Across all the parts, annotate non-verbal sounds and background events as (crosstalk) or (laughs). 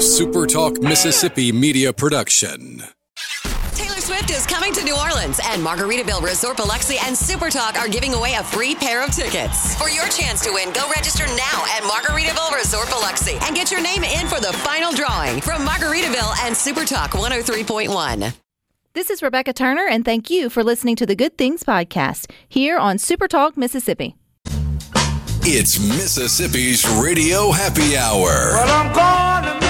a Super Talk Mississippi media production. Taylor Swift is coming to New Orleans, and Margaritaville Resort Biloxi and Super Talk are giving away a free pair of tickets. For your chance to win, go register now at Margaritaville Resort Biloxi and get your name in for the final drawing from Margaritaville and Super Talk 103.1. This is Rebecca Turner, and thank you for listening to the Good Things Podcast here on Super Talk Mississippi. It's Mississippi's Radio Happy Hour.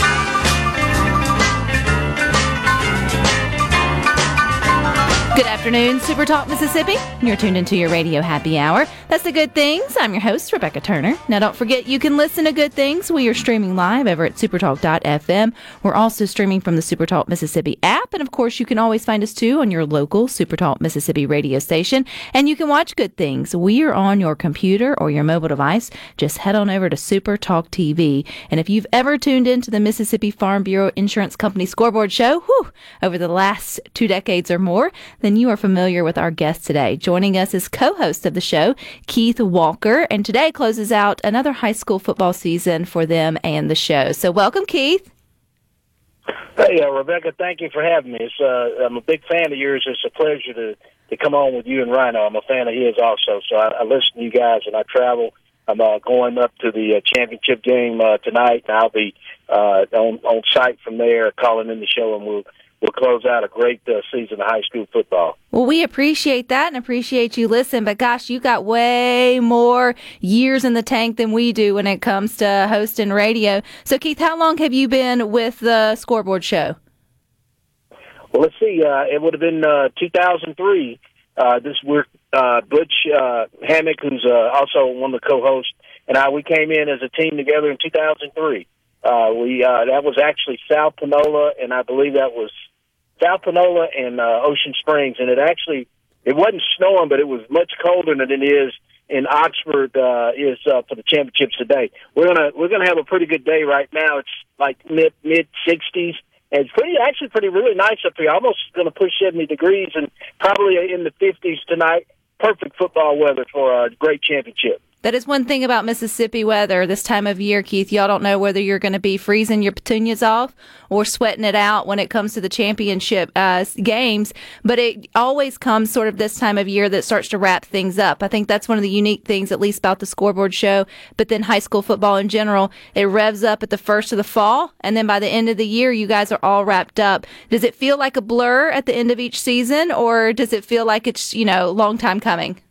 Good afternoon, Super Talk Mississippi. You're tuned into your radio happy hour. That's the Good Things. I'm your host, Rebecca Turner. Now, don't forget you can listen to Good Things. We are streaming live over at supertalk.fm. We're also streaming from the Supertalk Mississippi app. And of course, you can always find us too on your local Supertalk Mississippi radio station. And you can watch Good Things. We are on your computer or your mobile device. Just head on over to Supertalk TV. And if you've ever tuned into the Mississippi Farm Bureau Insurance Company scoreboard show, whew, over the last two decades or more, then you are familiar with our guest today. Joining us is co-host of the show, Keith Walker, and today closes out another high school football season for them and the show. So welcome, Keith. Hey, uh, Rebecca, thank you for having me. Uh, I'm a big fan of yours. It's a pleasure to, to come on with you and Rhino. I'm a fan of his also. So I, I listen to you guys and I travel. I'm uh, going up to the uh, championship game uh, tonight, and I'll be uh, on, on site from there calling in the show, and we'll we'll close out a great uh, season of high school football. Well, we appreciate that and appreciate you listen, but gosh, you got way more years in the tank than we do when it comes to hosting radio. So, Keith, how long have you been with the scoreboard show? Well, let's see. Uh, it would have been uh, 2003. Uh, this we're uh, Butch uh, Hammock, who's uh, also one of the co-hosts, and I. We came in as a team together in 2003. Uh, we uh, that was actually South Panola, and I believe that was South Panola and uh, Ocean Springs, and it actually it wasn't snowing, but it was much colder than it is in Oxford uh, is uh, for the championships today. We're gonna we're gonna have a pretty good day right now. It's like mid mid sixties. And it's pretty, actually, pretty really nice up here. Almost going to push seventy degrees, and probably in the fifties tonight. Perfect football weather for a great championship. That is one thing about Mississippi weather this time of year, Keith. Y'all don't know whether you're going to be freezing your petunias off or sweating it out when it comes to the championship uh, games, but it always comes sort of this time of year that starts to wrap things up. I think that's one of the unique things, at least about the scoreboard show, but then high school football in general. It revs up at the first of the fall, and then by the end of the year, you guys are all wrapped up. Does it feel like a blur at the end of each season, or does it feel like it's, you know, long time coming?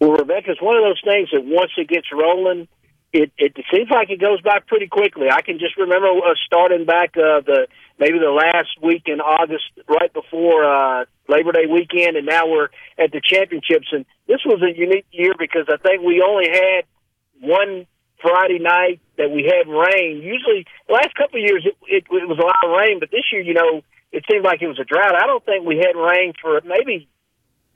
Well, Rebecca, it's one of those things that once it gets rolling, it it seems like it goes by pretty quickly. I can just remember uh, starting back uh, the maybe the last week in August, right before uh, Labor Day weekend, and now we're at the championships. And this was a unique year because I think we only had one Friday night that we had rain. Usually, the last couple of years it, it, it was a lot of rain, but this year, you know, it seemed like it was a drought. I don't think we had rain for maybe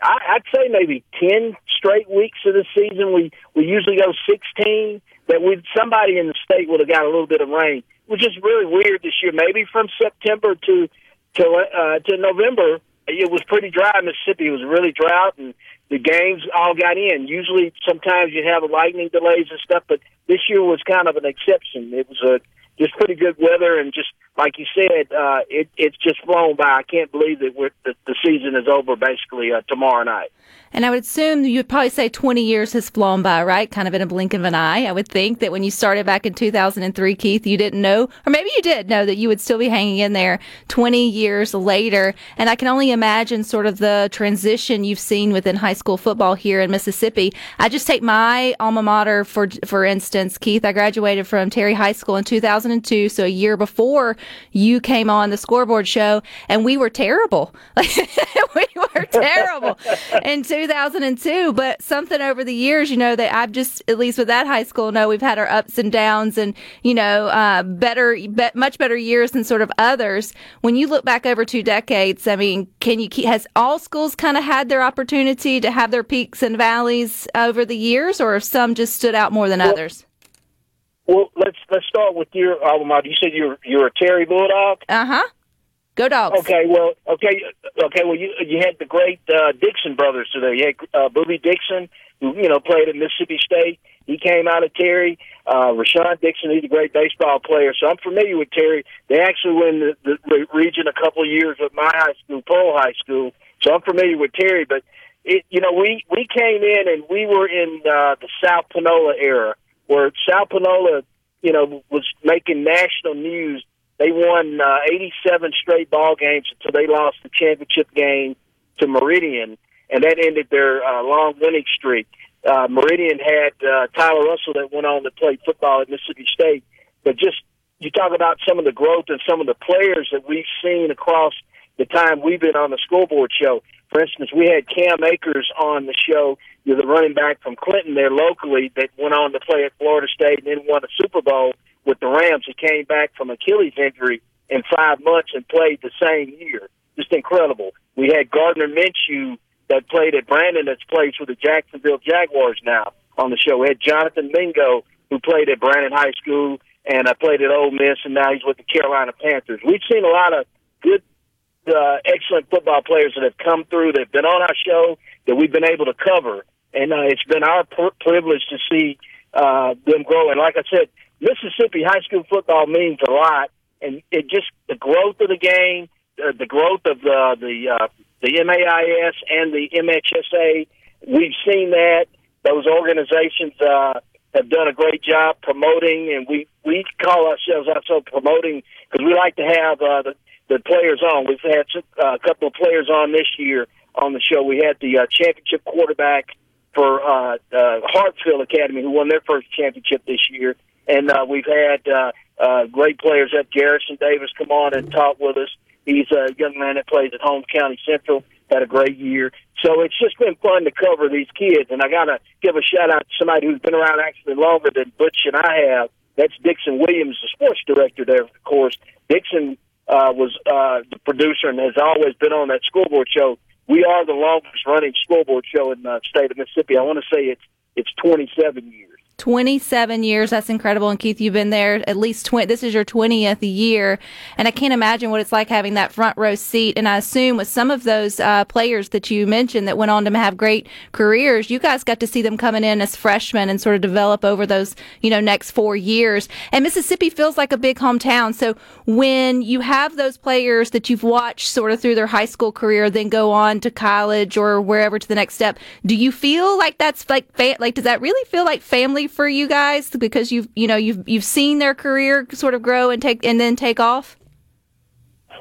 I'd say maybe ten straight weeks of the season. We we usually go sixteen. That we somebody in the state would have got a little bit of rain, which is really weird this year. Maybe from September to to uh, to November, it was pretty dry Mississippi. It was really drought, and the games all got in. Usually, sometimes you have lightning delays and stuff, but this year was kind of an exception. It was a just pretty good weather, and just like you said, uh, it, it's just flown by. I can't believe that we're, the, the season is over basically uh, tomorrow night. And I would assume you'd probably say 20 years has flown by, right? Kind of in a blink of an eye. I would think that when you started back in 2003, Keith, you didn't know, or maybe you did know that you would still be hanging in there 20 years later. And I can only imagine sort of the transition you've seen within high school football here in Mississippi. I just take my alma mater for, for instance, Keith. I graduated from Terry High School in 2000 2002, so a year before you came on the scoreboard show, and we were terrible. (laughs) we were terrible in 2002. But something over the years, you know, that I've just, at least with that high school, know we've had our ups and downs and, you know, uh, better, be, much better years than sort of others. When you look back over two decades, I mean, can you keep, has all schools kind of had their opportunity to have their peaks and valleys over the years, or have some just stood out more than Well, others? Well, let's let's start with your alma mater. You said you're you're a Terry Bulldog. Uh huh. Go dogs. Okay, well, okay, okay. Well, you you had the great uh, Dixon brothers today. You had uh, Booby Dixon, who you know played at Mississippi State. He came out of Terry. Uh, Rashawn Dixon, he's a great baseball player, so I'm familiar with Terry. They actually the, the, the region a couple of years with my high school, Pearl High School, so I'm familiar with Terry. But it, you know, we we came in and we were in uh, the South Panola era, where South Panola, you know, was making national news they won uh, 87 straight ball games until they lost the championship game to Meridian, and that ended their uh, long winning streak. Uh, Meridian had uh, Tyler Russell that went on to play football at Mississippi State, but just you talk about some of the growth and some of the players that we've seen across the time we've been on the scoreboard show. For instance, we had Cam Akers on the show, you know, the running back from Clinton there locally that went on to play at Florida State and then won a Super Bowl with the Rams. He came back from Achilles injury in five months and played the same year. Just incredible. We had Gardner Minshew that played at Brandon that's plays with the Jacksonville Jaguars now on the show. We had Jonathan Mingo who played at Brandon High School and I played at Ole Miss and now he's with the Carolina Panthers. We've seen a lot of good uh, excellent football players that have come through that have been on our show that we've been able to cover, and uh, it's been our pr- privilege to see uh, them grow. And like I said, Mississippi high school football means a lot, and it just the growth of the game, uh, the growth of the the uh, the MAIS and the MHSA. We've seen that those organizations uh, have done a great job promoting, and we we call ourselves also promoting because we like to have uh, the the players on. We've had uh, a couple of players on this year on the show. We had the uh, championship quarterback for uh, uh, Hartfield Academy, who won their first championship this year, and uh, we've had uh, uh, great players at Garrison Davis come on and talk with us. He's a young man that plays at Holmes County Central. Had a great year, so it's just been fun to cover these kids. And I gotta give a shout out to somebody who's been around actually longer than Butch and I have. That's Dixon Williams, the sports director there. Of course, Dixon uh, was uh, the producer and has always been on that scoreboard show. We are the longest running scoreboard show in the state of Mississippi. I want to say it's it's 27 years. 27 years. That's incredible. And Keith, you've been there at least 20. This is your 20th year. And I can't imagine what it's like having that front row seat. And I assume with some of those uh, players that you mentioned that went on to have great careers, you guys got to see them coming in as freshmen and sort of develop over those, you know, next four years. And Mississippi feels like a big hometown. So when you have those players that you've watched sort of through their high school career, then go on to college or wherever to the next step, do you feel like that's like, fa- like, does that really feel like family for you guys because you've you know you've you've seen their career sort of grow and take and then take off?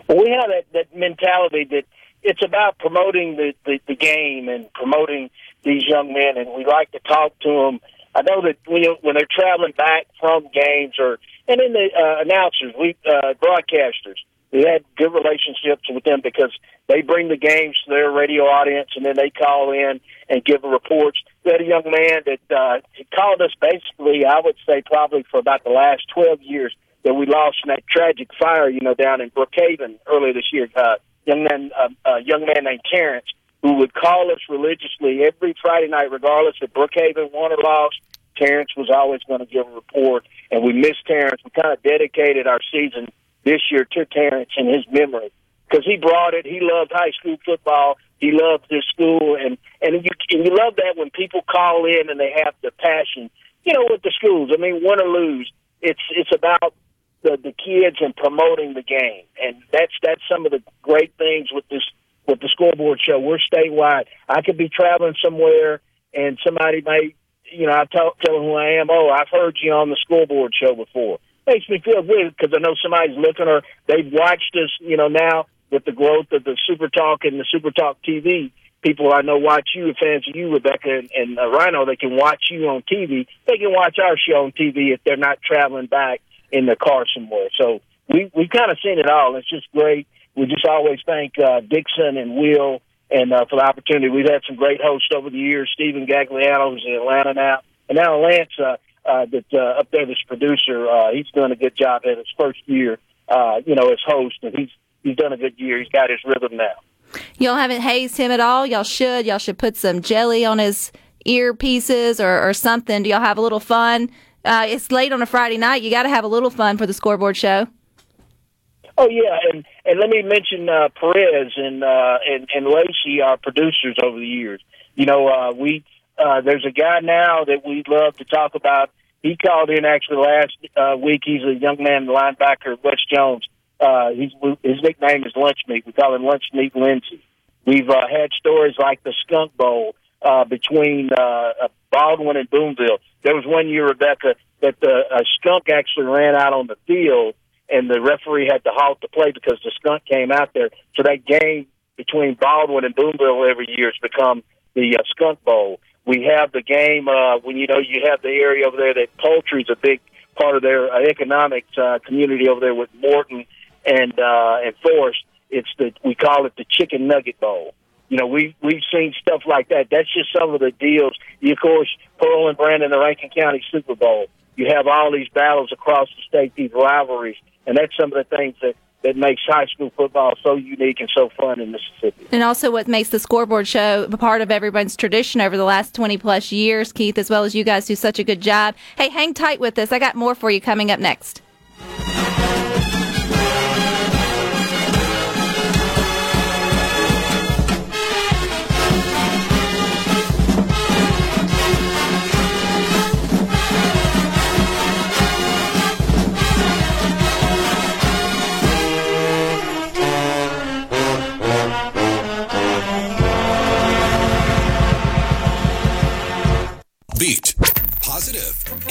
Well, we have that, that mentality that it's about promoting the, the the game and promoting these young men, and we like to talk to them. I know that when you, when they're traveling back from games or and then the uh, announcers, we uh, broadcasters, we had good relationships with them because they bring the games to their radio audience, and then they call in and give reports. Had a young man that uh, he called us basically, I would say, probably for about the last twelve years that we lost in that tragic fire, you know, down in Brookhaven earlier this year. Uh, young man, uh, a young man named Terrence, who would call us religiously every Friday night, regardless if Brookhaven won or lost. Terrence was always going to give a report, and we missed Terrence. We kind of dedicated our season this year to Terrence and his memory because he brought it. He loved high school football. He loved his school, and and you and you love that when people call in and they have the passion. You know, with the schools. I mean, win or lose, it's it's about the the kids and promoting the game, and that's that's some of the great things with this with the scoreboard show. We're statewide. I could be traveling somewhere, and somebody may, you know, I tell tell them who I am. Oh, I've heard you on the scoreboard show before. Makes me feel good because I know somebody's looking or they've watched us. You know, now with the growth of the Super Talk and the Super Talk TV, people I know watch you, fans of you, Rebecca and, and uh, Rhino. They can watch you on TV. They can watch our show on TV if they're not traveling back in the car somewhere. So we we've kind of seen it all. It's just great. We just always thank uh, Dixon and Will and uh, for the opportunity. We've had some great hosts over the years. Stephen Gagliano, who's in Atlanta now, and now Lance, uh, uh, that uh, up there, this producer, uh, he's doing a good job at his first year, uh, you know, as host, and he's he's done a good year. He's got his rhythm now. Y'all haven't hazed him at all. Y'all should. Y'all should put some jelly on his earpieces or, or something. Do y'all have a little fun? Uh, it's late on a Friday night. You got to have a little fun for the scoreboard show. Oh yeah, and and let me mention uh, Perez and uh, and and Lacey, our producers over the years. You know, uh, we uh, there's a guy now that we love to talk about. He called in actually last uh, week. He's a young man, linebacker, West Jones. Uh, he's, his nickname is Lunch Meat. We call him Lunch Meat Lindsay. We've uh, had stories like the Skunk Bowl uh, between uh, Baldwin and Boonville. There was one year, Rebecca, that the a skunk actually ran out on the field and the referee had to halt the play because the skunk came out there. So that game between Baldwin and Boonville every year has become the uh, Skunk Bowl. We have the game uh, when you know you have the area over there that poultry is a big part of their uh, economic uh, community over there with Morton and uh, and Forest. It's the we call it the Chicken Nugget Bowl. You know, we we've seen stuff like that. That's just some of the deals. You, of course, Pearl and Brandon, the Rankin County Super Bowl. You have all these battles across the state, these rivalries and that's some of the things that that makes high school football so unique and so fun in Mississippi. And also what makes the scoreboard show a part of everyone's tradition over the last 20 plus years, Keith, as well as you guys do such a good job. Hey, hang tight with us. I got more for you coming up next.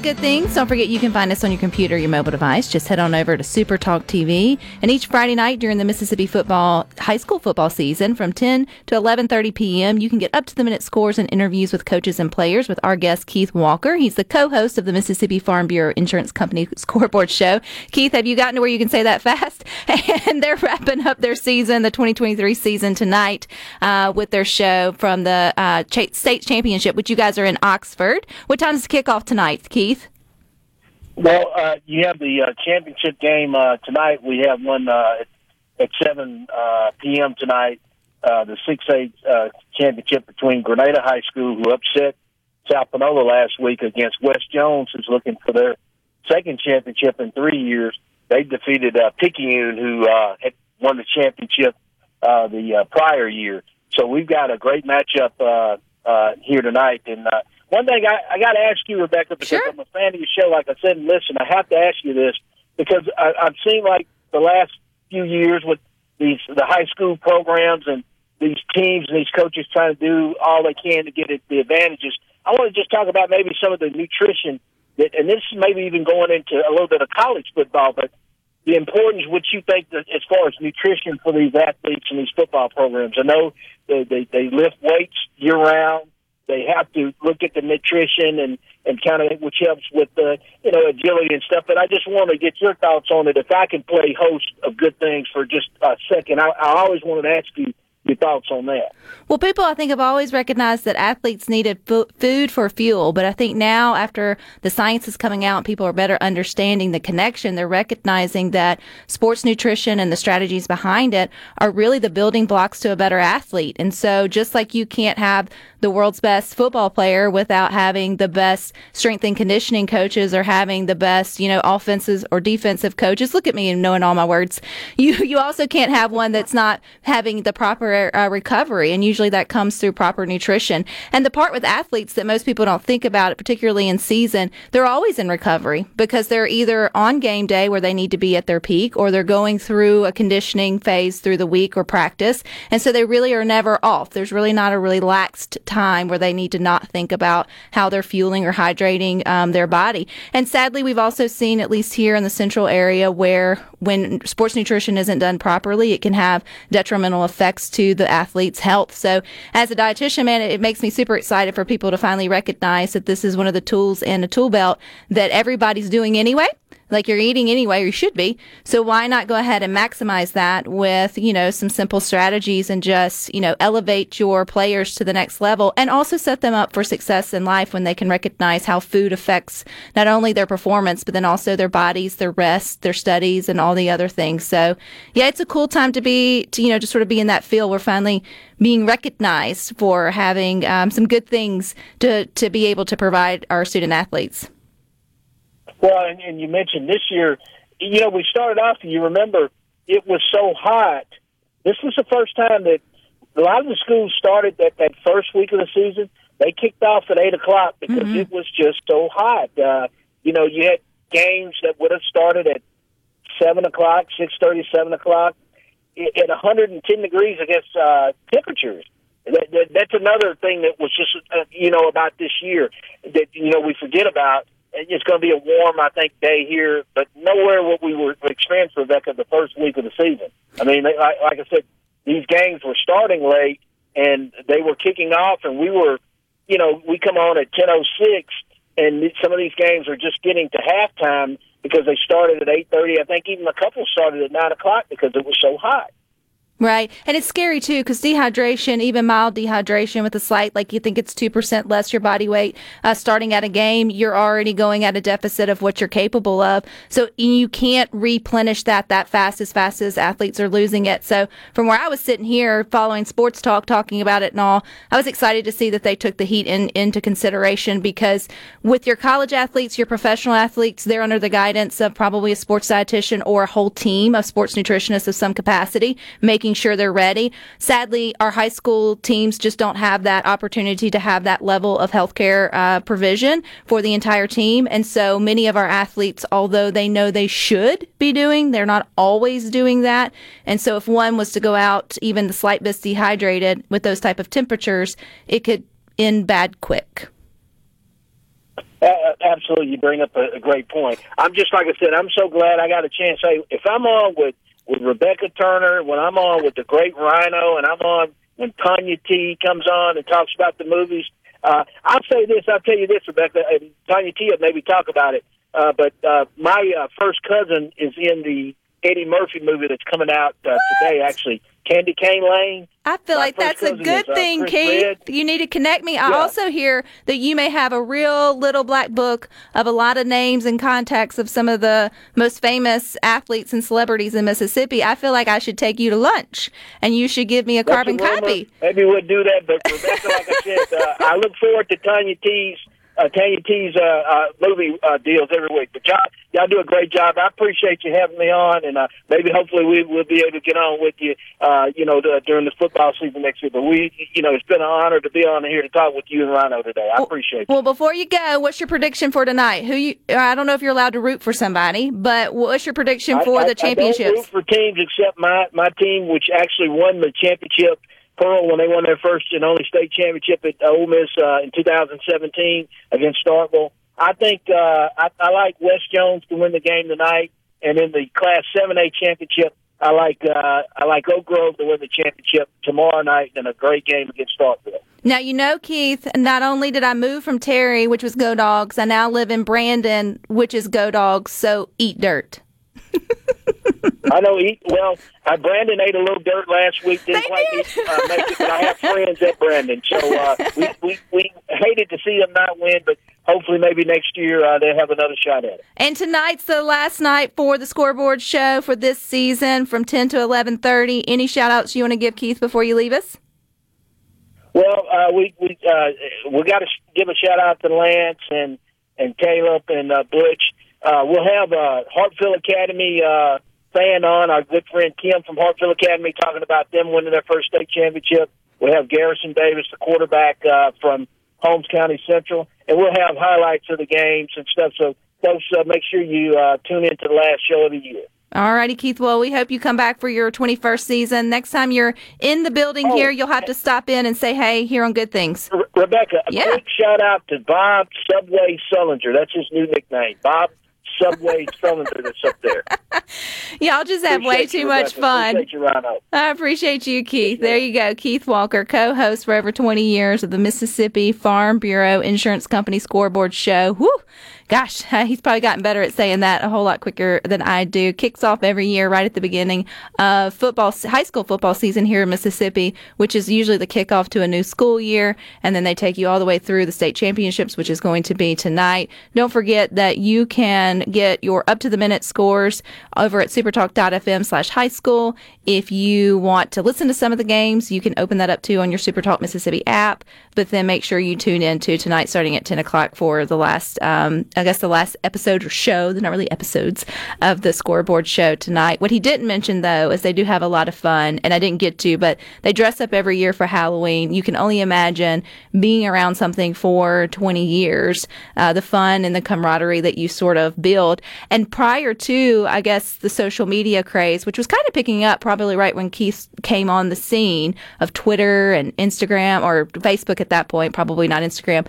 Good Things. Don't forget you can find us on your computer, your mobile device. Just head on over to Super Talk TV. And each Friday night during the Mississippi football high school football season from 10 to 11:30 p.m., you can get up to the minute scores and interviews with coaches and players with our guest Keith Walker. He's the co-host of the Mississippi Farm Bureau Insurance Company (laughs) Scoreboard Show. Keith, have you gotten to where you can say that fast? (laughs) And they're wrapping up their season, the 2023 season tonight, uh, with their show from the uh, state championship, which you guys are in Oxford. What time is the kickoff tonight? Keith? Well, uh, you have the uh, championship game uh, tonight. We have one uh, at, at 7 uh, p.m. tonight, uh, the 6A uh, championship between Grenada High School, who upset South Panola last week, against West Jones, who's looking for their second championship in three years. They defeated uh, Picayune, who uh, had won the championship uh, the uh, prior year. So we've got a great matchup uh, uh, here tonight. And uh, one thing I, I got to ask you, Rebecca, because Sure. I'm a fan of your show. Like I said, and listen, I have to ask you this because I, I've seen like the last few years with these the high school programs and these teams and these coaches trying to do all they can to get it, the advantages. I want to just talk about maybe some of the nutrition that, and this is maybe even going into a little bit of college football, but the importance which you think that as far as nutrition for these athletes and these football programs. I know they they, they lift weights year round. They have to look at the nutrition and and kind of which helps with the you know agility and stuff. But I just want to get your thoughts on it. If I can play host of good things for just a second, I, I always wanted to ask you your thoughts on that. Well, people, I think, have always recognized that athletes needed food for fuel. But I think now, after the science is coming out, people are better understanding the connection. They're recognizing that sports nutrition and the strategies behind it are really the building blocks to a better athlete. And so, just like you can't have the world's best football player without having the best strength and conditioning coaches or having the best, you know, offenses or defensive coaches. Look at me and knowing all my words. (laughs) You you also can't have one that's not having the proper re- uh, recovery, and usually that comes through proper nutrition. And the part with athletes that most people don't think about, particularly in season, they're always in recovery because they're either on game day where they need to be at their peak, or they're going through a conditioning phase through the week or practice, and so they really are never off. There's really not a relaxed time where they need to not think about how they're fueling or hydrating um, their body. And sadly, we've also seen, at least here in the central area, where when sports nutrition isn't done properly, it can have detrimental effects to the athlete's health. So, as a dietitian, man, it makes me super excited for people to finally recognize that this is one of the tools in a tool belt that everybody's doing anyway like you're eating anyway, you should be. So why not go ahead and maximize that with, you know, some simple strategies and just, you know, elevate your players to the next level and also set them up for success in life when they can recognize how food affects not only their performance, but then also their bodies, their rest, their studies, and all the other things. So yeah, it's a cool time to be, to, you know, just sort of be in that field. We're finally being recognized for having um, some good things to, to be able to provide our student athletes. Well, and, and you mentioned this year, you know, we started off, and you remember, it was so hot. This was the first time that a lot of the schools started that, that first week of the season. They kicked off at 8 o'clock because mm-hmm. it was just so hot. Uh, you know, you had games that would have started at 7 o'clock, six thirty, seven o'clock, at 110 degrees against uh, temperatures. That, that, that's another thing that was just, uh, you know, about this year that, you know, we forget about it's going to be a warm, I think, day here, but nowhere what we were experienced, Rebecca, the first week of the season. I mean, like, like I said, these games were starting late, and they were kicking off, and we were, you know, we come on at ten oh six, and some of these games are just getting to halftime because they started at eight thirty. I think even a couple started at nine o'clock because it was so hot. Right. And it's scary too because dehydration, even mild dehydration with a slight, like you think it's 2% less your body weight, uh, starting at a game, you're already going at a deficit of what you're capable of. So you can't replenish that that fast as fast as athletes are losing it. So from where I was sitting here following sports talk, talking about it and all, I was excited to see that they took the heat in, into consideration because with your college athletes, your professional athletes, they're under the guidance of probably a sports dietitian or a whole team of sports nutritionists of some capacity, making making sure they're ready. Sadly, our high school teams just don't have that opportunity to have that level of healthcare uh, provision for the entire team. And so many of our athletes, although they know they should be doing, they're not always doing that. And so if one was to go out even the slight bit dehydrated with those type of temperatures, it could end bad quick. Uh, absolutely, you bring up a, a great point. I'm just like I said. I'm so glad I got a chance. Hey, if I'm on with with Rebecca Turner, when I'm on with the great Rhino, and I'm on when Tanya T comes on and talks about the movies. Uh, I'll say this. I'll tell you this, Rebecca, and Tanya T maybe talk about it. Uh, but uh, my uh, first cousin is in the Eddie Murphy movie that's coming out uh, today, actually. Candy Cane Lane. I feel My like that's a good is, uh, thing, Keith. Red. You need to connect me. I yeah. also hear that you may have a real little black book of a lot of names and contacts of some of the most famous athletes and celebrities in Mississippi. I feel like I should take you to lunch and you should give me a that's carbon a copy. Maybe we'll do that, but Rebecca, like I said, uh, (laughs) I look forward to Tanya T's uh, Tanya T's uh, uh, movie uh, deals every week. But y'all, y'all do a great job. I appreciate you having me on, and uh, maybe hopefully we will be able to get on with you, uh, you know, the, during the football season next year. But we, you know, it's been an honor to be on here to talk with you and Rhino today. I appreciate it. Well, before you go, what's your prediction for tonight? Who you? I don't know if you're allowed to root for somebody, but what's your prediction for I, the championships? I don't root for teams except my my team, which actually won the championship Pearl when they won their first and only state championship at Ole Miss uh, in 2017 against Starkville. I think uh, I, I like West Jones to win the game tonight, and in the Class 7A championship, I like uh, I like Oak Grove to win the championship tomorrow night in a great game against Starkville. Now you know, Keith. Not only did I move from Terry, which was Go Dogs, I now live in Brandon, which is Go Dogs. So eat dirt. (laughs) I know. He, well, uh, Brandon ate a little dirt last week. Didn't quite uh, make it, but I have friends at Brandon, so uh, we, (laughs) we we hated to see them not win, but hopefully maybe next year uh, they'll have another shot at it. And tonight's the last night for the scoreboard show for this season from ten to eleven thirty. Any shout outs you want to give Keith before you leave us? Well, uh, we we uh, we got to give a shout out to Lance and and Caleb and uh, Butch. Uh, we'll have uh, Hartfield Academy uh, expand on. Our good friend Kim from Hartfield Academy talking about them winning their first state championship. We'll have Garrison Davis, the quarterback uh, from Holmes County Central, and we'll have highlights of the games and stuff. So, folks, uh, make sure you uh, tune in to the last show of the year. All righty, Keith. Well, we hope you come back for your 21st season. Next time you're in the building Oh. here, you'll have to stop in and say hey here on Good Things. Re- Rebecca, a Yeah. quick shout out to Bob Subway Sullinger. That's his new nickname, Bob Subway (laughs) Sullinger. That's up there. Y'all just have way too much Rebecca. fun. Appreciate I appreciate you, Keith. There you go. Keith Walker, co host for over 20 years of the Mississippi Farm Bureau Insurance Company Scoreboard Show. Whew. Gosh, (laughs) he's probably gotten better at saying that a whole lot quicker than I do. Kicks off every year right at the beginning of football, high school football season here in Mississippi, which is usually the kickoff to a new school year. And then they take you all the way through the state championships, which is going to be tonight. Don't forget that you can get your up to the minute scores over at supertalk.fm slash high school. If you want to listen to some of the games, you can open that up too on your Supertalk Mississippi app. But then make sure you tune in to tonight starting at 10 o'clock for the last, um, I guess the last episode or show, they're not really episodes of the scoreboard show tonight. What he didn't mention though is they do have a lot of fun and I didn't get to, but they dress up every year for Halloween. You can only imagine being around something for 20 years, uh, the fun and the camaraderie that you sort of build. And prior to, I guess, the social media craze, which was kind of picking up probably right when Keith came on the scene of Twitter and Instagram or Facebook at that point, probably not Instagram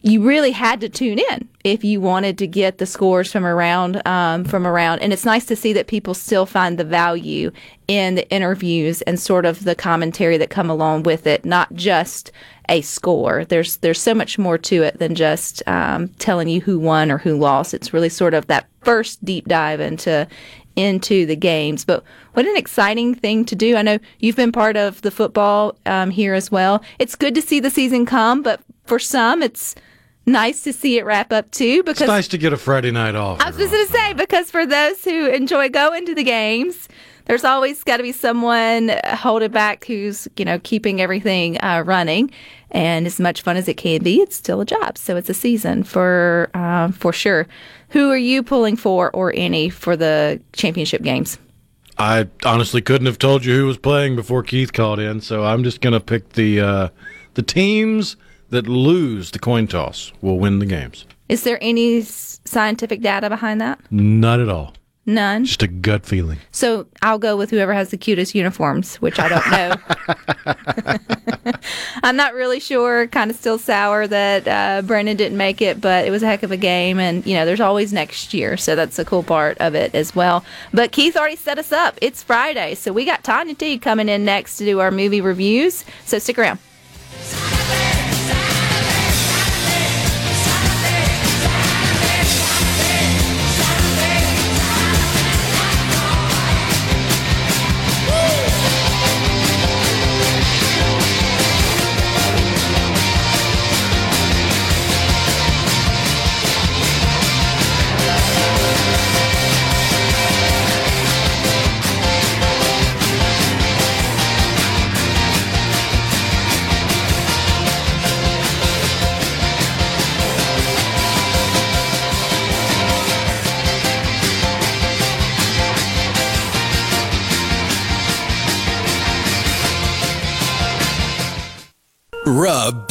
you really had to tune in if you wanted to get the scores from around um, from around. And it's nice to see that people still find the value in the interviews and sort of the commentary that come along with it not just a score. There's there's so much more to it than just um, telling you who won or who lost. It's really sort of that first deep dive into into the games. But what an exciting thing to do. I know you've been part of the football um, here as well. It's good to see the season come but for some it's nice to see it wrap up too because It's nice to get a Friday night off. I was just going to say because for those who enjoy going to the games, there's always got to be someone holding back who's you know keeping everything uh, running. And as much fun as it can be, it's still a job. So it's a season for uh, for sure. Who are you pulling for, or any, for the championship games? I honestly couldn't have told you who was playing before Keith called in, so I'm just going to pick the uh, the teams that lose the coin toss will win the games. Is there any scientific data behind that? Not at all. None. Just a gut feeling. So I'll go with whoever has the cutest uniforms, which I don't know. (laughs) I'm not really sure. Kind of still sour that uh, Brandon didn't make it, but it was a heck of a game. And, you know, there's always next year. So that's the cool part of it as well. But Keith already set us up. It's Friday. So we got Tanya T coming in next to do our movie reviews. So stick around.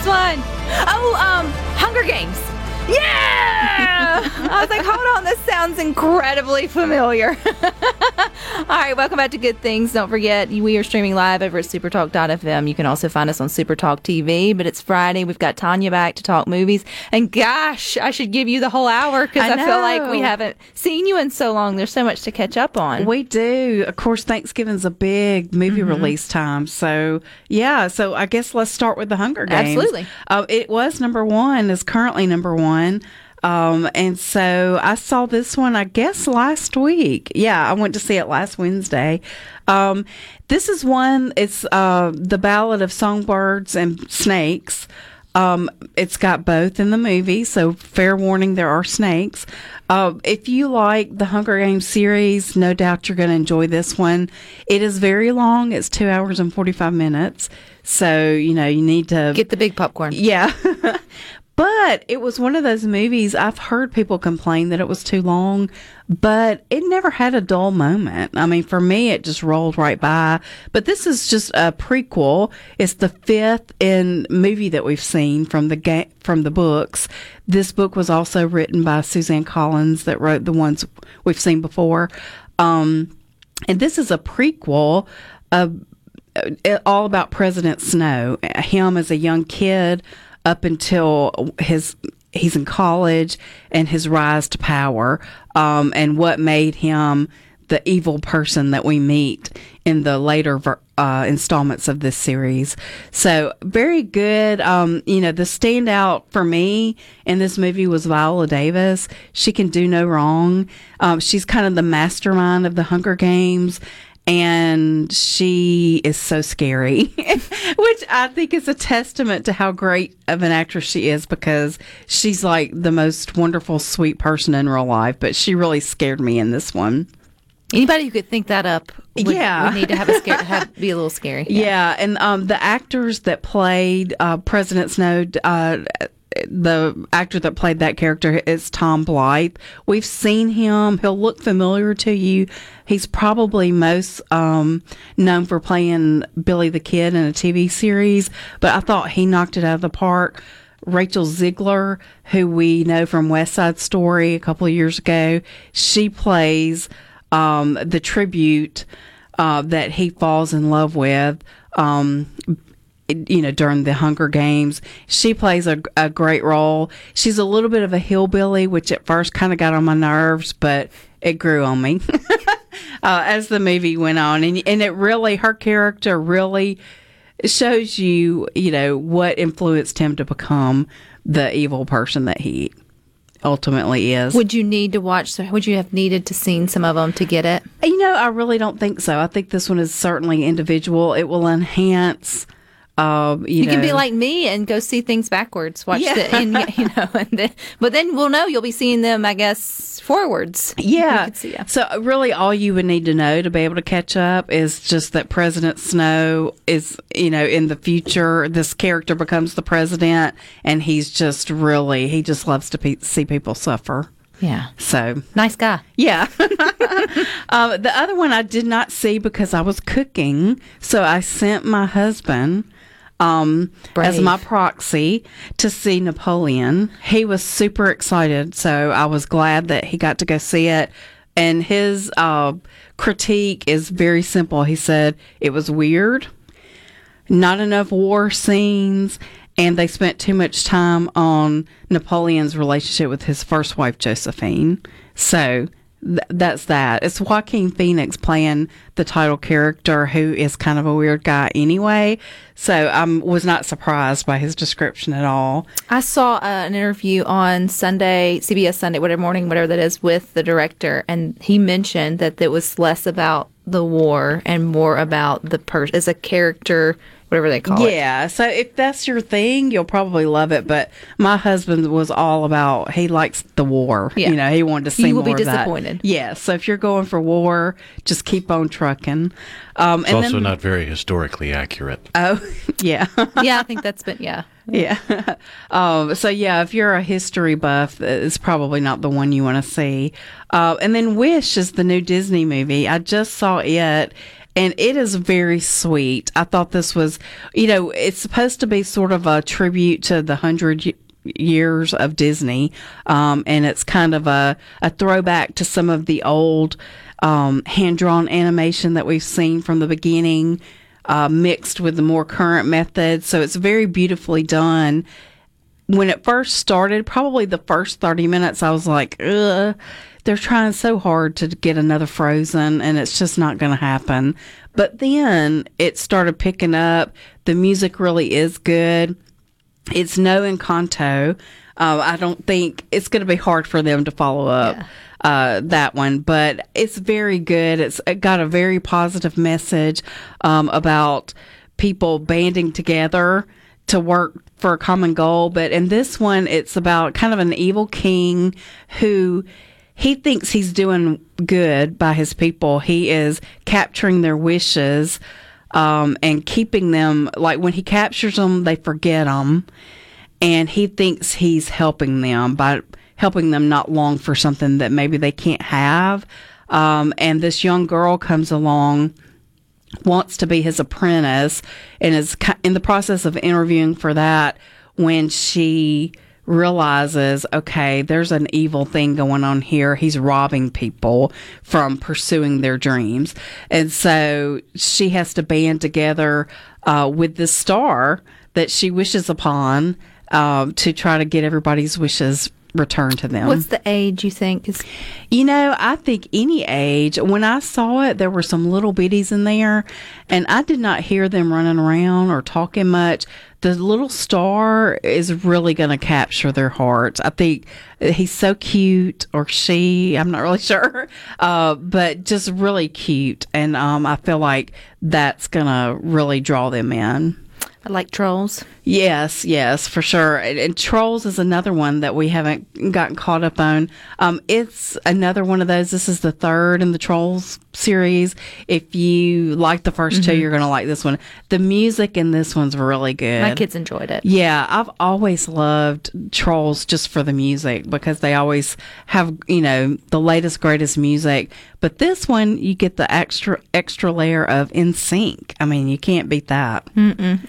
This one. Oh, um, Hunger Games. Yeah! (laughs) I was like, hold on, this sounds incredibly familiar. (laughs) (laughs) All right, welcome back to Good Things. Don't forget, we are streaming live over at supertalk.fm. You can also find us on Supertalk TV, but it's Friday. We've got Tanya back to talk movies. And gosh, I should give you the whole hour because I I, feel like we haven't seen you in so long. There's so much to catch up on. We do. Of course, Thanksgiving's a big movie Mm-hmm. release time. So, yeah. So, I guess let's start with The Hunger Games. Absolutely. Uh, it was number one, is currently number one. Um, and so I saw this one, I guess, last week. Yeah, I went to see it last Wednesday. Um, this is one, it's uh, The Ballad of Songbirds and Snakes. Um, it's got both in the movie, so fair warning, there are snakes. Uh, if you like the Hunger Games series, no doubt you're going to enjoy this one. It is very long, it's two hours and 45 minutes. So, you know, you need to Get the big popcorn. yeah. (laughs) but it was one of those movies I've heard people complain that it was too long, but it never had a dull moment. I mean, for me, it just rolled right by. But this is just a prequel. It's the fifth in movie that we've seen from the ga- from the books. This book was also written by Suzanne Collins that wrote the ones we've seen before. Um, and this is a prequel uh, all about President Snow, him as a young kid up until his he's in college and his rise to power, um, and what made him the evil person that we meet in the later ver- uh, installments of this series. So very good. Um, you know, the standout for me in this movie was Viola Davis. She can do no wrong. Um, she's kind of the mastermind of the Hunger Games and she is so scary, (laughs) which I think is a testament to how great of an actress she is because she's like the most wonderful, sweet person in real life, but she really scared me in this one. Anybody who could think that up would, Yeah. would need to have a scare, have, (laughs) be a little scary. Yeah, and um, the actors that played uh, President Snow, uh, the actor that played that character is Tom Blythe. We've seen him; he'll look familiar to you. He's probably most um, known for playing Billy the Kid in a TV series, but I thought he knocked it out of the park. Rachel Zegler, who we know from West Side Story a couple of years ago, she plays um, the tribute uh, that he falls in love with. Um, you know, during the Hunger Games, she plays a, a great role. She's a little bit of a hillbilly, which at first kind of got on my nerves, but it grew on me (laughs) uh, as the movie went on, and and it really her character really shows you, you know, what influenced him to become the evil person that he ultimately is. Would you need to watch? Would you have needed to seen some of them to get it? You know, I really don't think so. I think this one is certainly individual. It will enhance. Uh, you, You can be like me and go see things backwards. Watch Yeah. the, (laughs) and, you know, (laughs) and then, but then we'll know you'll be seeing them, I guess, forwards. (laughs) Yeah. See, yeah. So really all you would need to know to be able to catch up is just that President Snow is, you know, in the future this character becomes the president and he's just really he just loves to pe- see people suffer. Yeah. So, Nice guy. yeah. um, the other one I did not see because I was cooking, so I sent my husband um, as my proxy to see Napoleon. He was super excited, so I was glad that he got to go see it. And his uh, critique is very simple. He said it was weird, not enough war scenes, and they spent too much time on Napoleon's relationship with his first wife, Josephine. So th- that's that. It's Joaquin Phoenix playing the title character, who is kind of a weird guy anyway. So I um, was not surprised by his description at all. I saw uh, an interview on Sunday, CBS Sunday, whatever morning, whatever that is, with the director, and he mentioned that it was less about the war and more about the person as a character, whatever they call it. Yeah, so if that's your thing, you'll probably love it. But my husband was all about he likes the war. Yeah. You know, he wanted to see You will be more of that. disappointed. Yeah, so if you're going for war, just keep on trucking. Um, It's and also then, not very historically accurate. (laughs) Oh, yeah, yeah, I think that's been yeah. yeah. (laughs) um, so yeah, if you're a history buff, it's probably not the one you want to see. Uh, and then Wish is the new Disney movie. I just saw it. And it is very sweet. I thought this was, you know, it's supposed to be sort of a tribute to the hundred years of Disney, um, and it's kind of a, a throwback to some of the old um, hand drawn animation that we've seen from the beginning, uh, mixed with the more current methods. So it's very beautifully done when it first started, probably the first 30 minutes, I was like, ugh, they're trying so hard to get another Frozen, and it's just not going to happen. But then it started picking up. The music really is good. It's no Encanto. Uh, I don't think it's going to be hard for them to follow up. Yeah. Uh, that one, but it's very good. It's it got a very positive message um, about people banding together to work for a common goal. But in this one, it's about kind of an evil king who he thinks he's doing good by his people. He is capturing their wishes um, and keeping them. Like when he captures them, they forget them, and he thinks he's helping them by helping them not long for something that maybe they can't have. Um, and this young girl comes along wants to be his apprentice and is in the process of interviewing for that when she realizes okay there's an evil thing going on here. He's robbing people from pursuing their dreams. And so she has to band together uh, with the star that she wishes upon um, to try to get everybody's wishes returned to them What's the age you think is? you know, I think any age. When I saw it, there were some little bitties in there, and I did not hear them running around or talking much. The little star is really going to capture their hearts. I think he's so cute, or she, I'm not really (laughs) sure, uh, but just really cute. And um, I feel like that's going to really draw them in. I like trolls. Yes, yes, for sure. And, and Trolls is another one that we haven't gotten caught up on. Um, it's another one of those. This is the third in the Trolls series. If you like the 1st two, you're going to like this one. The music in this one's really good. My kids enjoyed it. Yeah, I've always loved Trolls just for the music because they always have, you know, the latest greatest music. But this one you get the extra extra layer of NSYNC. I mean, you can't beat that.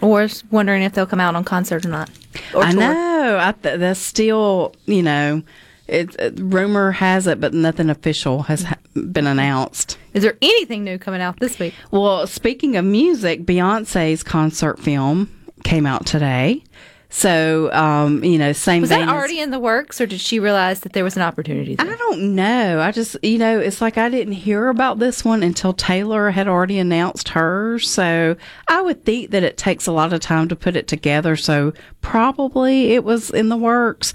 Or s- wondering if they'll come out on concert or not. Or I tour. know. I th- that's still, you know, it, it, rumor has it, but nothing official has ha- been announced. Is there anything new coming out this week? Well, speaking of music, Beyonce's concert film came out today. So, um, you know, same thing. Was that as- already in the works, or did she realize that there was an opportunity? I don't know. I just, you know, it's like I didn't hear about this one until Taylor had already announced hers. So I would think that it takes a lot of time to put it together. So probably it was in the works.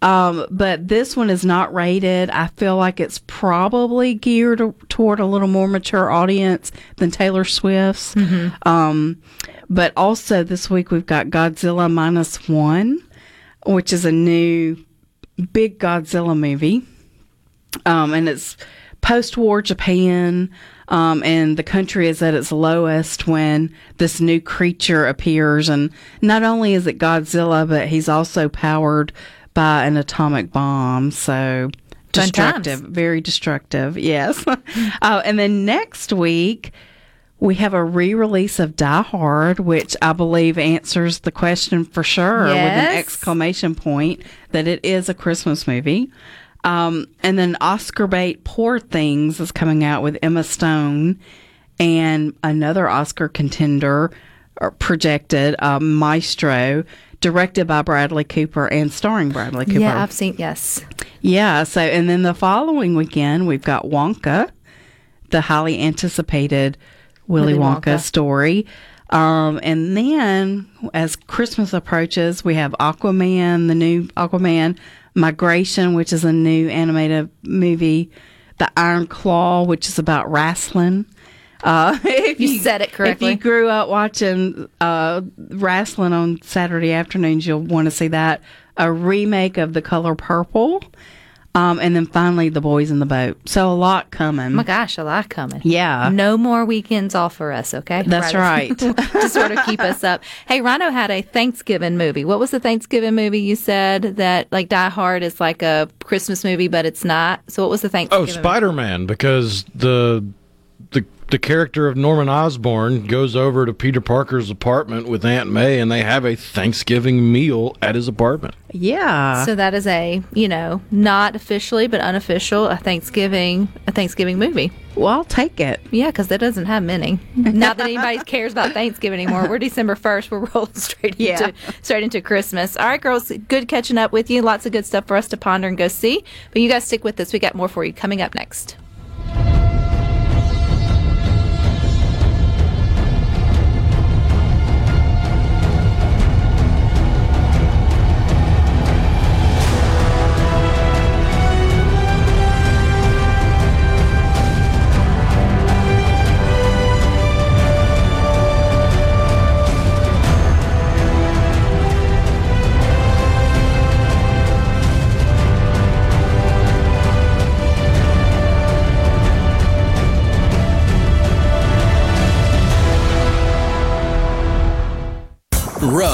Um, but this one is not rated. I feel like it's probably geared toward a little more mature audience than Taylor Swift's. Um, but also this week we've got Godzilla minus one, which is a new big Godzilla movie um, and it's post-war Japan, um, and the country is at its lowest when this new creature appears. And not only is it Godzilla, but he's also powered by an atomic bomb. So destructive, very destructive. Yes. (laughs) uh, and then next week. We have a re-release of Die Hard, which I believe answers the question for sure with an exclamation point that it is a Christmas movie. Um, and then Oscar bait Poor Things is coming out with Emma Stone and another Oscar contender projected, uh, Maestro, directed by Bradley Cooper and starring Bradley Cooper. Yeah, I've seen. Yes, Yeah, so and then the following weekend we've got Wonka, the highly anticipated Willy, Willy Wonka, Wonka. story. Um, and then as Christmas approaches, we have Aquaman, the new Aquaman, Migration, which is a new animated movie, The Iron Claw, which is about wrestling. Uh, (laughs) if You said it correctly. If you grew up watching uh, wrestling on Saturday afternoons, you'll want to see that. A remake of The Color Purple. Um, and then finally, The Boys in the Boat. So a lot coming. oh my gosh, a lot coming. Yeah. No more weekends off for us, okay? That's (laughs) right. to sort of keep us up. Hey, Rhino had a Thanksgiving movie. What was the Thanksgiving movie you said that like Die Hard is like a Christmas movie, but it's not? So what was the Oh, Thanksgiving? Oh, Spider Man, because the the the character of Norman Osborn goes over to Peter Parker's apartment with Aunt May, and they have a Thanksgiving meal at his apartment. yeah. So that is a you know not officially but unofficial a Thanksgiving a Thanksgiving movie. well, I'll take it. Yeah, because that doesn't have many. (laughs) Not that anybody cares about Thanksgiving anymore. We're December first. We're (laughs) rolling straight into Yeah. straight into Christmas. All right, girls. Good catching up with you. Lots of good stuff for us to ponder and go see. But you guys stick with us. We got more for you coming up next.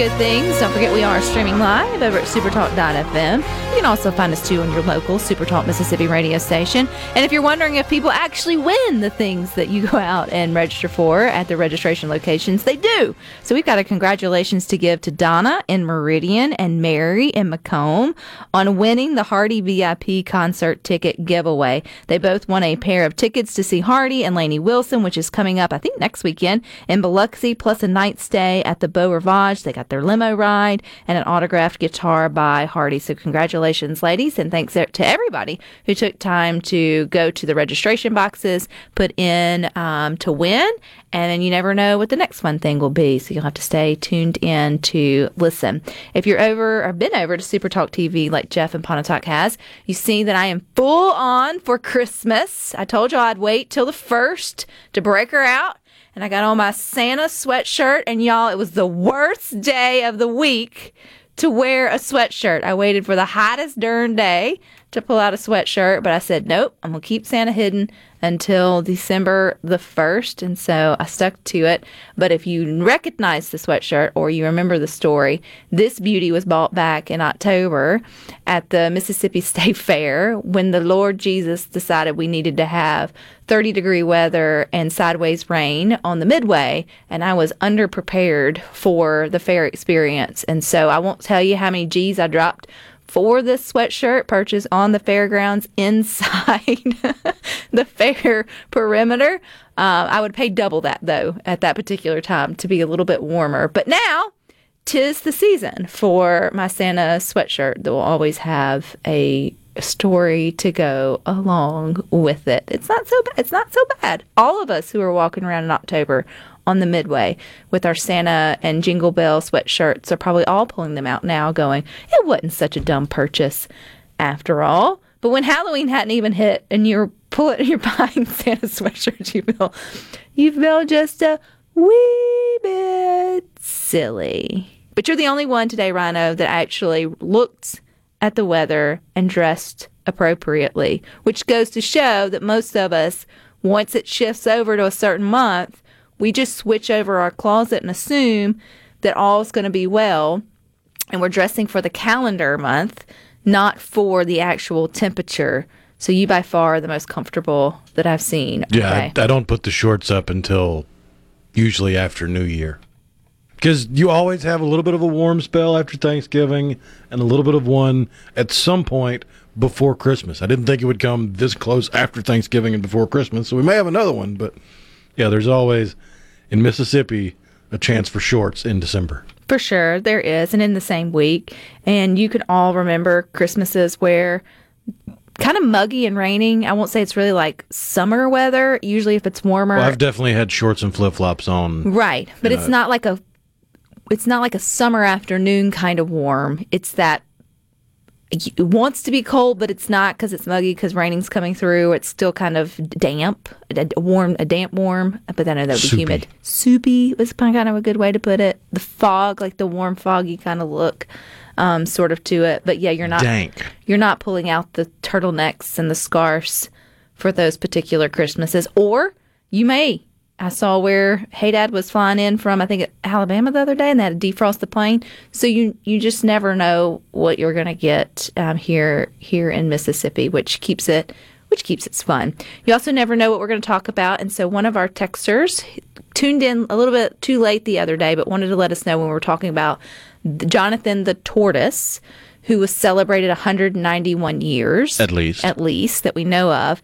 Good Things. Don't forget we are streaming live over at supertalk.fm. You can also find us too on your local Supertalk Mississippi radio station. And if you're wondering if people actually win the things that you go out and register for at the registration locations, they do. So we've got a congratulations to give to Donna in Meridian and Mary in McComb on winning the Hardy VIP concert ticket giveaway. They both won a pair of tickets to see Hardy and Lainey Wilson, which is coming up, I think, next weekend in Biloxi, plus a night stay at the Beau Rivage. They got their limo ride and an autographed guitar by Hardy. So congratulations, ladies, and thanks to everybody who took time to go to the registration boxes, put in um, to win, and then you never know what the next fun thing will be. So you'll have to stay tuned in to listen. If you're over or been over to Super Talk TV like Jeff and Pontotoc has, you see that I am full on for Christmas. I told you I'd wait till the first to break her out. And I got on my Santa sweatshirt, and y'all, it was the worst day of the week to wear a sweatshirt. I waited for the hottest darn day to pull out a sweatshirt, but I said, nope, I'm going to keep Santa hidden until December the 1st. And so I stuck to it. But if you recognize the sweatshirt or you remember the story, this beauty was bought back in October at the Mississippi (laughs) State Fair when the Lord Jesus decided we needed to have 30 degree weather and sideways rain on the midway. And I was underprepared for the fair experience. And so I won't tell you how many G's I dropped for this sweatshirt purchase on the fairgrounds (laughs) inside (laughs) the fair perimeter. Uh, I would pay double that though at that particular time to be a little bit warmer. But now, tis the season for my Santa sweatshirt that will always have a story to go along with it. It's not so bad. It's not so bad. All of us who are walking around in October on the midway with our Santa and Jingle Bell sweatshirts are probably all pulling them out now, going, it wasn't such a dumb purchase after all. But when Halloween hadn't even hit and you're pulling, (laughs) you're buying Santa sweatshirts, you feel, you feel just a wee bit silly. But you're the only one today, Rhino, that actually looked at the weather and dressed appropriately, which goes to show that most of us, once it shifts over to a certain month, we just switch over our closet and assume that all's going to be well. And we're dressing for the calendar month, not for the actual temperature. So you by far are the most comfortable that I've seen. Yeah. I, I don't put the shorts up until usually after New Year. Because you always have a little bit of a warm spell after Thanksgiving and a little bit of one at some point before Christmas. I didn't think it would come this close after Thanksgiving and before Christmas, so we may have another one. But yeah, there's always in Mississippi a chance for shorts in December. For sure, there is, and in the same week. And you can all remember Christmases where kind of muggy and raining. I won't say it's really like summer weather. Usually, if it's warmer, Well, I've definitely had shorts and flip flops on. right, but it's know. not like a it's not like a summer afternoon kind of warm. It's that it wants to be cold, but it's not because it's muggy because raining's coming through. It's still kind of damp, a, warm, a damp warm. But then I know that would be Soupy. humid. Soupy was kind of a good way to put it. The fog, like the warm, foggy kind of look, um, sort of to it. But yeah, you're not Dank. you're not pulling out the turtlenecks and the scarves for those particular Christmases. Or you may. I saw where Hey Dad was flying in from, I think Alabama the other day, and they had to defrost the plane. So you you just never know what you're going to get um, here here in Mississippi, which keeps it which keeps it fun. You also never know what we're going to talk about, and so one of our texters tuned in a little bit too late the other day, but wanted to let us know when we were talking about Jonathan the tortoise, who was celebrated 191 years At least. at least that we know of,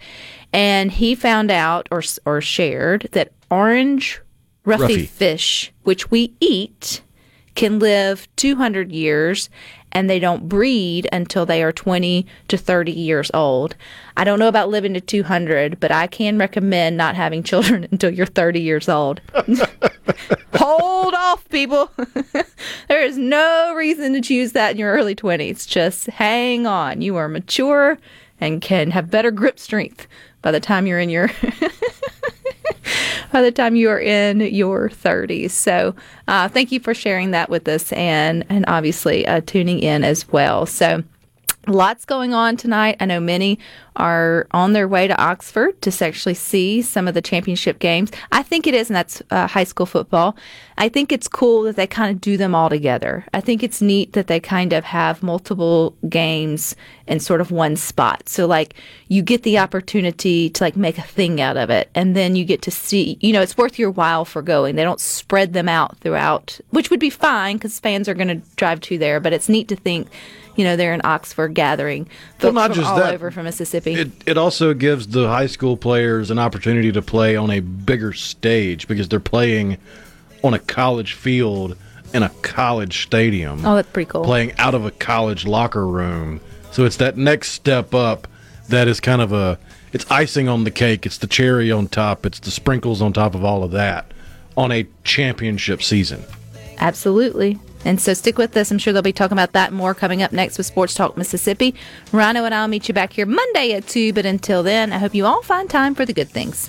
and he found out or or shared that orange roughy, Roughy. fish, which we eat, can live 200 years and they don't breed until they are 20 to 30 years old. I don't know about living to 200, but I can recommend not having children (laughs) until you're 30 years old. (laughs) Hold off, people. (laughs) there is no reason to choose that in your early 20s. Just hang on. You are mature and can have better grip strength by the time you're in your (laughs) by the time you are in your 30s. So, uh, thank you for sharing that with us and and obviously uh, tuning in as well. So. Lots going on tonight. I know many are on their way to Oxford to actually see some of the championship games. I think it is, and that's uh, high school football. I think it's cool that they kind of do them all together. I think it's neat that they kind of have multiple games in sort of one spot. So, like, you get the opportunity to like make a thing out of it, and then you get to see, you know, it's worth your while for going. They don't spread them out throughout, which would be fine because fans are going to drive to there, but it's neat to think you know, they're in Oxford gathering folks not from just all that. over from Mississippi. It it also gives the high school players an opportunity to play on a bigger stage because they're playing on a college field in a college stadium. oh, that's pretty cool. Playing out of a college locker room. So it's that next step up that is kind of a it's icing on the cake, it's the cherry on top, it's the sprinkles on top of all of that on a championship season. Absolutely. And so stick with us. I'm sure they'll be talking about that more coming up next with Sports Talk Mississippi. Rhino and I'll meet you back here Monday at 2. But until then, I hope you all find time for the good things.